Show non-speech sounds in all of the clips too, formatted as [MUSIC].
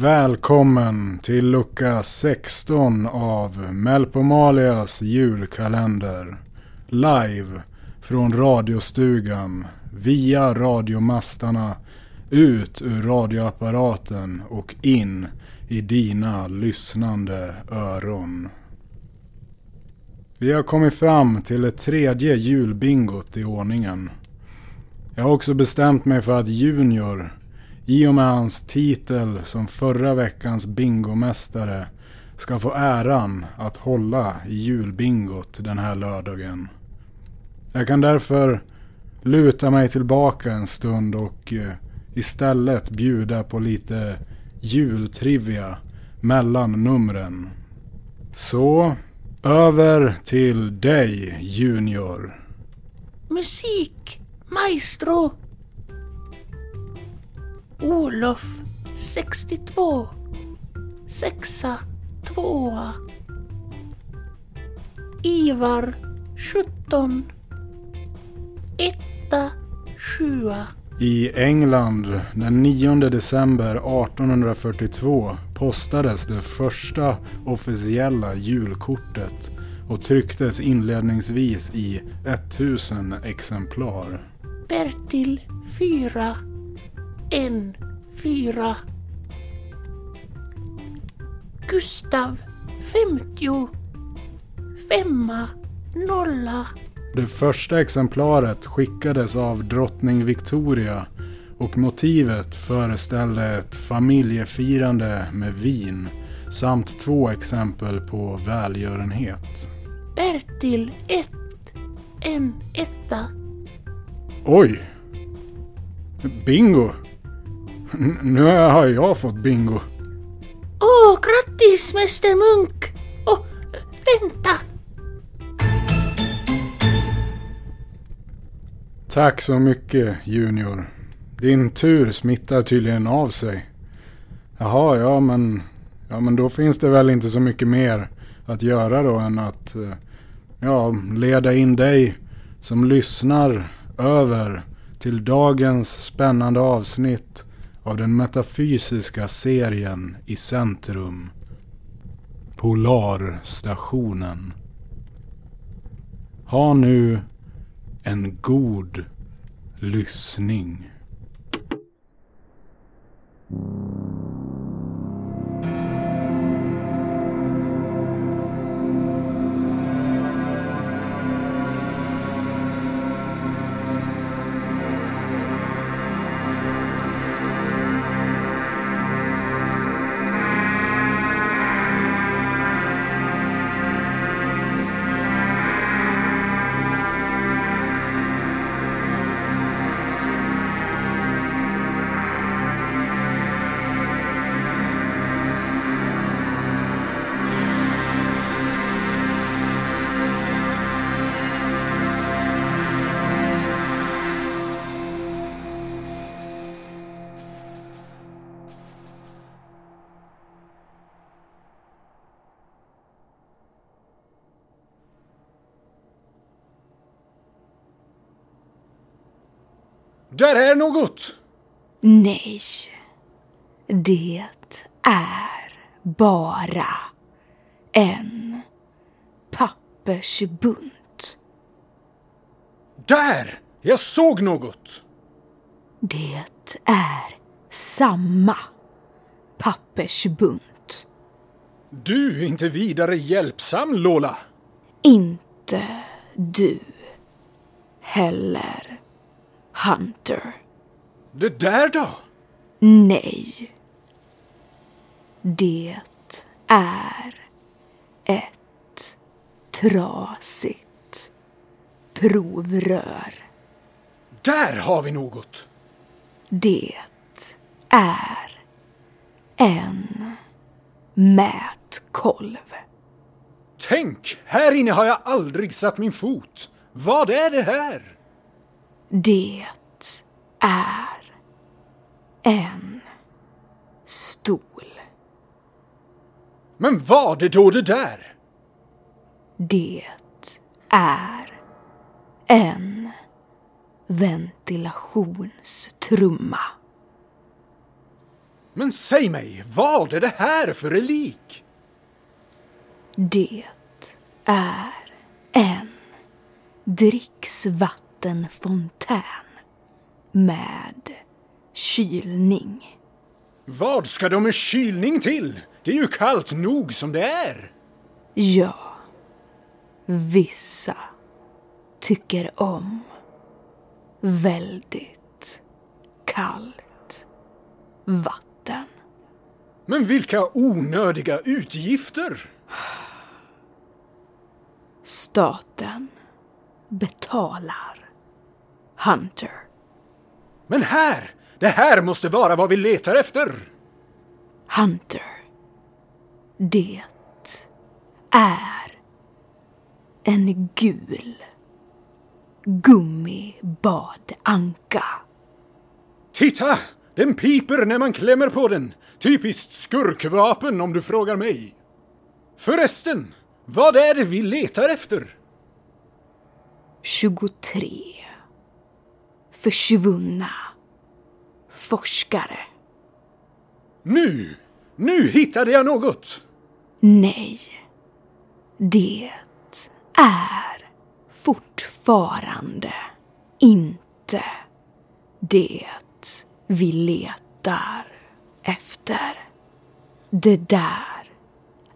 Välkommen till lucka 16 av Melpomalias julkalender. Live från radiostugan, via radiomastarna, ut ur radioapparaten och in i dina lyssnande öron. Vi har kommit fram till det tredje julbingot i ordningen. Jag har också bestämt mig för att Junior, i och med hans titel som förra veckans bingomästare, ska få äran att hålla i julbingot den här lördagen. Jag kan därför luta mig tillbaka en stund och eh, istället bjuda på lite jultrivia mellan numren. Så, över till dig Junior. Musik, maestro. Olof, 62. Sexa, tvåa. Ivar, 17. Etta, sjua. I England den 9 december 1842 postades det första officiella julkortet och trycktes inledningsvis i 1000 exemplar. Bertil, fyra. En, fyra. Gustav, 50. Femma, nolla. Det första exemplaret skickades av drottning Victoria och motivet föreställde ett familjefirande med vin samt två exempel på välgörenhet. Bertil, ett. En etta. Oj! Bingo! N- Nu har jag fått bingo. Åh, grattis Mäster Munk! Åh, vänta! Tack så mycket Junior. Din tur smittar tydligen av sig. Jaha, ja men... Ja men då finns det väl inte så mycket mer att göra då än att... eh, Ja, leda in dig som lyssnar över till dagens spännande avsnitt av den metafysiska serien i centrum. Polarstationen. Ha nu en god lyssning. Där är något! Nej, det är bara en pappersbunt. Där! Jag såg något! Det är samma pappersbunt. Du är inte vidare hjälpsam, Lola. Inte du heller, Hunter. Det där då? Nej. Det är ett trasigt provrör. Där har vi något! Det är en mätkolv. Tänk, här inne har jag aldrig satt min fot. Vad är det här? Det är en stol. Men vad är då det där? Det är en ventilationstrumma. Men säg mig, vad är det här för relik? Det är en dricksvattenfontän med kylning. Vad ska de med kylning till? Det är ju kallt nog som det är. Ja, vissa tycker om väldigt kallt vatten. Men vilka onödiga utgifter! Staten betalar Hunter. Men här! Det här måste vara vad vi letar efter! Hunter. Det är en gul gummibadanka. Titta! Den piper när man klämmer på den. Typiskt skurkvapen om du frågar mig. Förresten, vad är det vi letar efter? 23 försvunna forskare. Nu! Nu hittade jag något! Nej, det är fortfarande inte det vi letar efter. Det där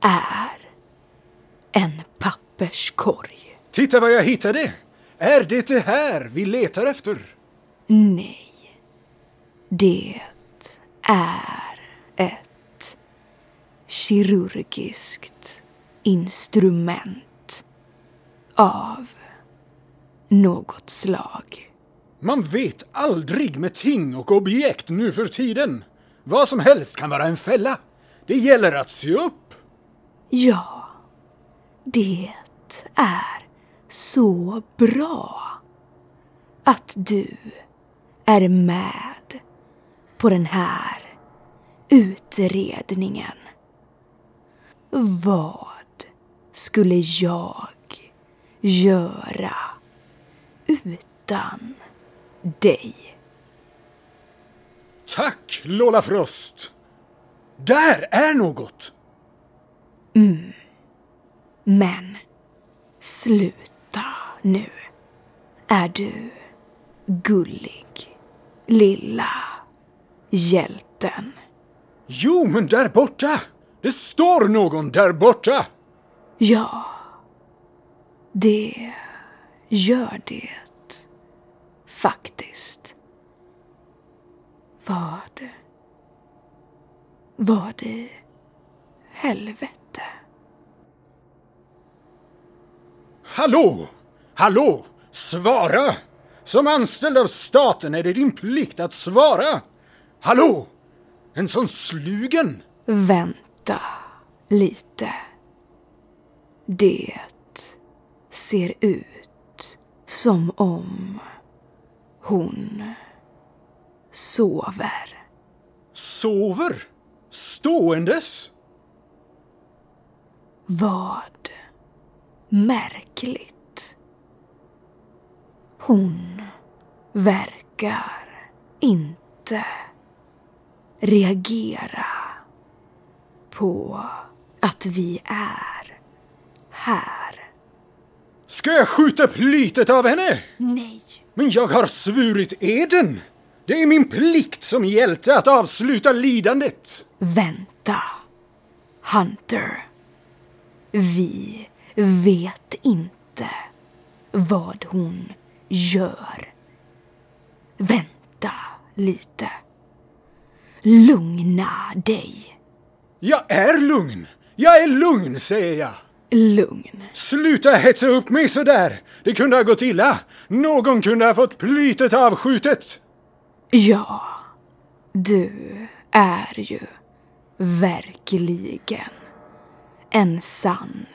är en papperskorg. Titta vad jag hittade! Är det det här vi letar efter? Nej, det är ett kirurgiskt instrument av något slag. Man vet aldrig med ting och objekt nu för tiden. Vad som helst kan vara en fälla. Det gäller att se upp. Ja, det är så bra att du är med på den här utredningen. Vad skulle jag göra utan dig? Tack, Lola Frost! Där är något! Men sluta nu. Är du gullig, lilla hjälten? Jo, men där borta! Det står någon där borta! Ja, det gör det faktiskt. Vad var det helvete? Hallå! Hallå! Svara! Som anställd av staten är det din plikt att svara! Hallå! En sån slugen! Vänta lite. Det ser ut som om hon sover. Sover? Ståendes? Vad märkligt. Hon verkar inte reagera på att vi är här. Ska jag skjuta plytet av henne? Nej. Men jag har svurit eden! Det är min plikt som hjälte att avsluta lidandet! Vänta, Hunter. Vi vet inte vad hon gör. Vänta lite. Lugna dig. Jag är lugn! Jag är lugn, säger jag! Lugn. Sluta hetsa upp mig sådär! Det kunde ha gått illa! Någon kunde ha fått plytet avskjutet! Ja, du är ju verkligen en sann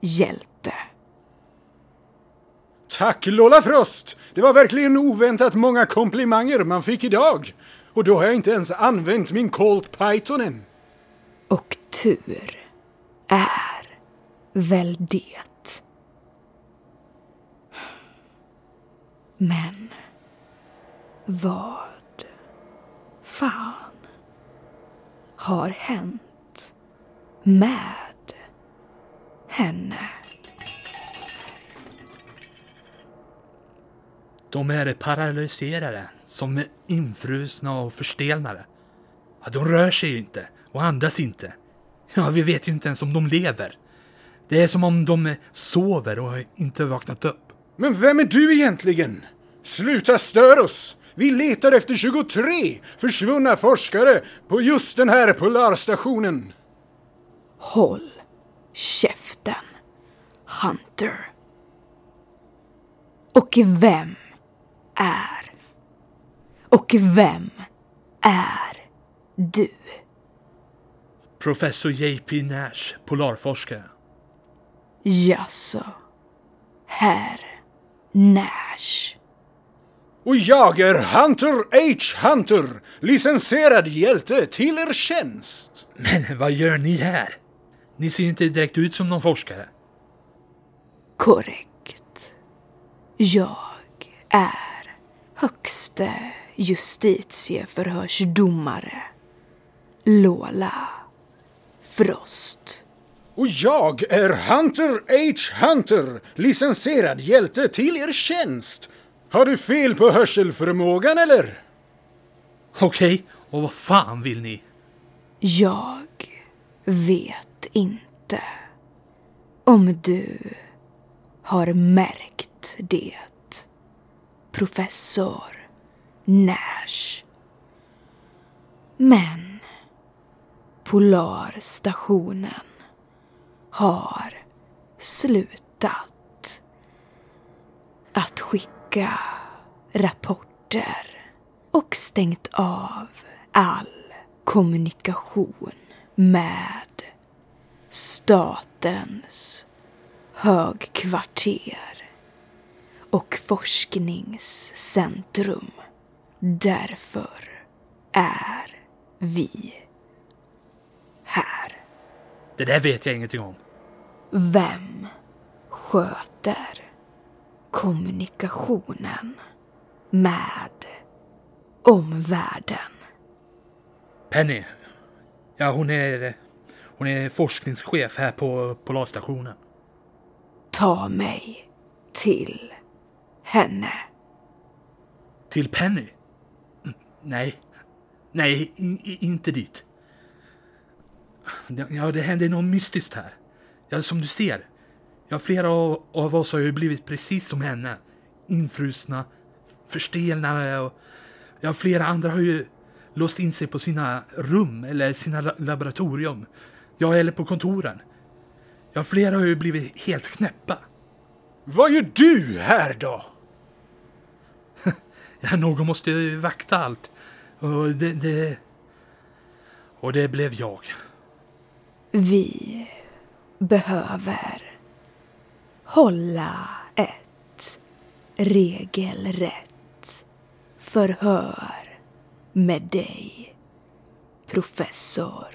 hjälte. Tack Lola Frost! Det var verkligen oväntat många komplimanger man fick idag. Och då har jag inte ens använt min Colt Python än. Och tur är väl det. Men vad fan har hänt med henne. De är paralyserade, som är infrusna och förstelnade. Ja, de rör sig inte och andas inte. Ja, vi vet ju inte ens om de lever. Det är som om de sover och inte vaknat upp. Men vem är du egentligen? Sluta stör oss! Vi letar efter 23 försvunna forskare på just den här polarstationen. Håll käften, Hunter. Och vem? Och vem är du? Professor J.P. Nash, polarforskare. Jaså, herr Nash. Och jag är Hunter H. Hunter, licensierad hjälte till er tjänst. Men vad gör ni här? Ni ser inte direkt ut som någon forskare. Korrekt. Jag är högste justitieförhörsdomare Lola Frost. Och jag är Hunter H. Hunter, licensierad hjälte till er tjänst. Har du fel på hörselförmågan eller? Okej, och vad fan vill ni? Jag vet inte om du har märkt det, professor Nash. Men Polarstationen har slutat att skicka rapporter och stängt av all kommunikation med statens högkvarter och forskningscentrum. Därför är vi här. Det där vet jag ingenting om. Vem sköter kommunikationen med omvärlden? Penny. Ja, hon är... Hon är forskningschef här på Polarstationen. Ta mig till henne. Till Penny? Nej. Nej, in, in, inte dit. Ja, det händer något mystiskt här. Ja, som du ser. Ja, flera av, av oss har ju blivit precis som henne. Infrusna, förstelnade och... Ja, flera andra har ju låst in sig på sina rum eller sina laboratorium. Ja, eller på kontoren. Ja, flera har ju blivit helt knäppa. Vad gör du här då? [LAUGHS] Ja, någon måste ju vakta allt. Och det, det... Och det blev jag. Vi behöver hålla ett regelrätt förhör med dig, professor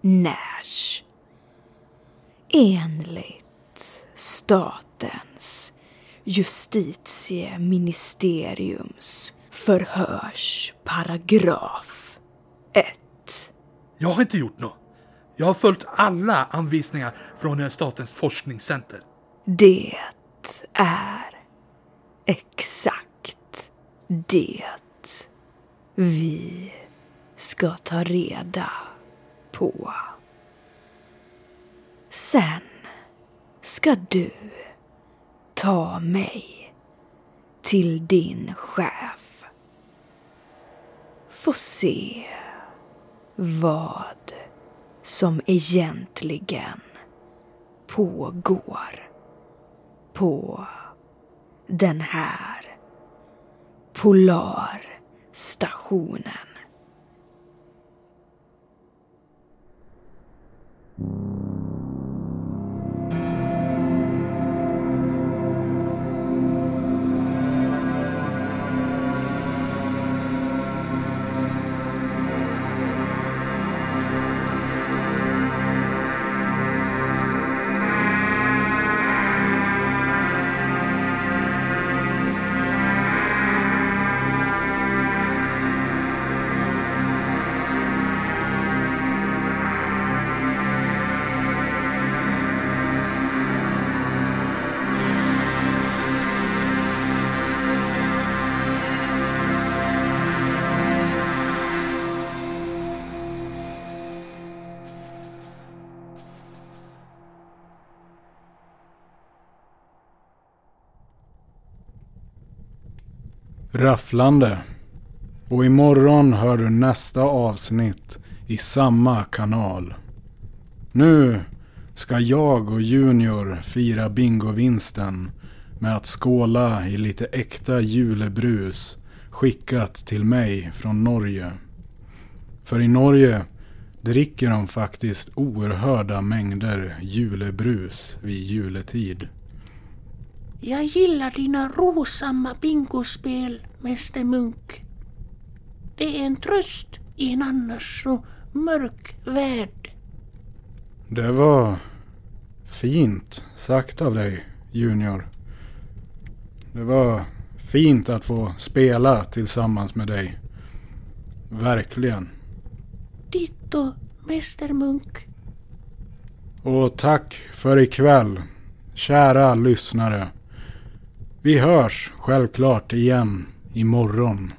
Nash. Enligt statens justitieministeriums förhörsparagraf 1. Jag har inte gjort något. Jag har följt alla anvisningar från eh, Statens forskningscenter. Det är exakt det vi ska ta reda på. Sen ska du Ta mig till din chef. Få se vad som egentligen pågår på den här polarstationen. Mm. Rafflande. Och imorgon hör du nästa avsnitt i samma kanal. Nu ska jag och Junior fira bingovinsten med att skåla i lite äkta julebrus skickat till mig från Norge. För i Norge dricker de faktiskt oerhörda mängder julebrus vid juletid. Jag gillar dina rosamma bingospel, Mäster Munk. Det är en tröst i en annars så mörk värld. Det var fint sagt av dig, Junior. Det var fint att få spela tillsammans med dig. Verkligen. Ditto, Mäster Munk. Och tack för ikväll, kära lyssnare. Vi hörs självklart igen imorgon.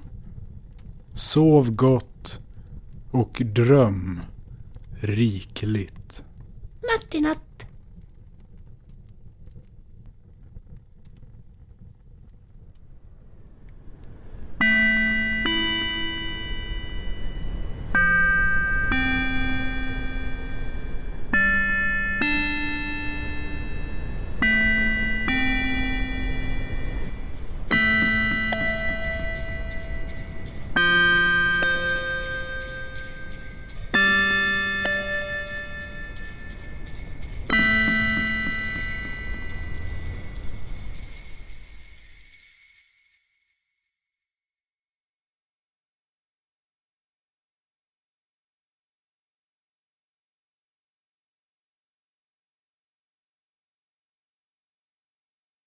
Sov gott och dröm rikligt. Natti natt.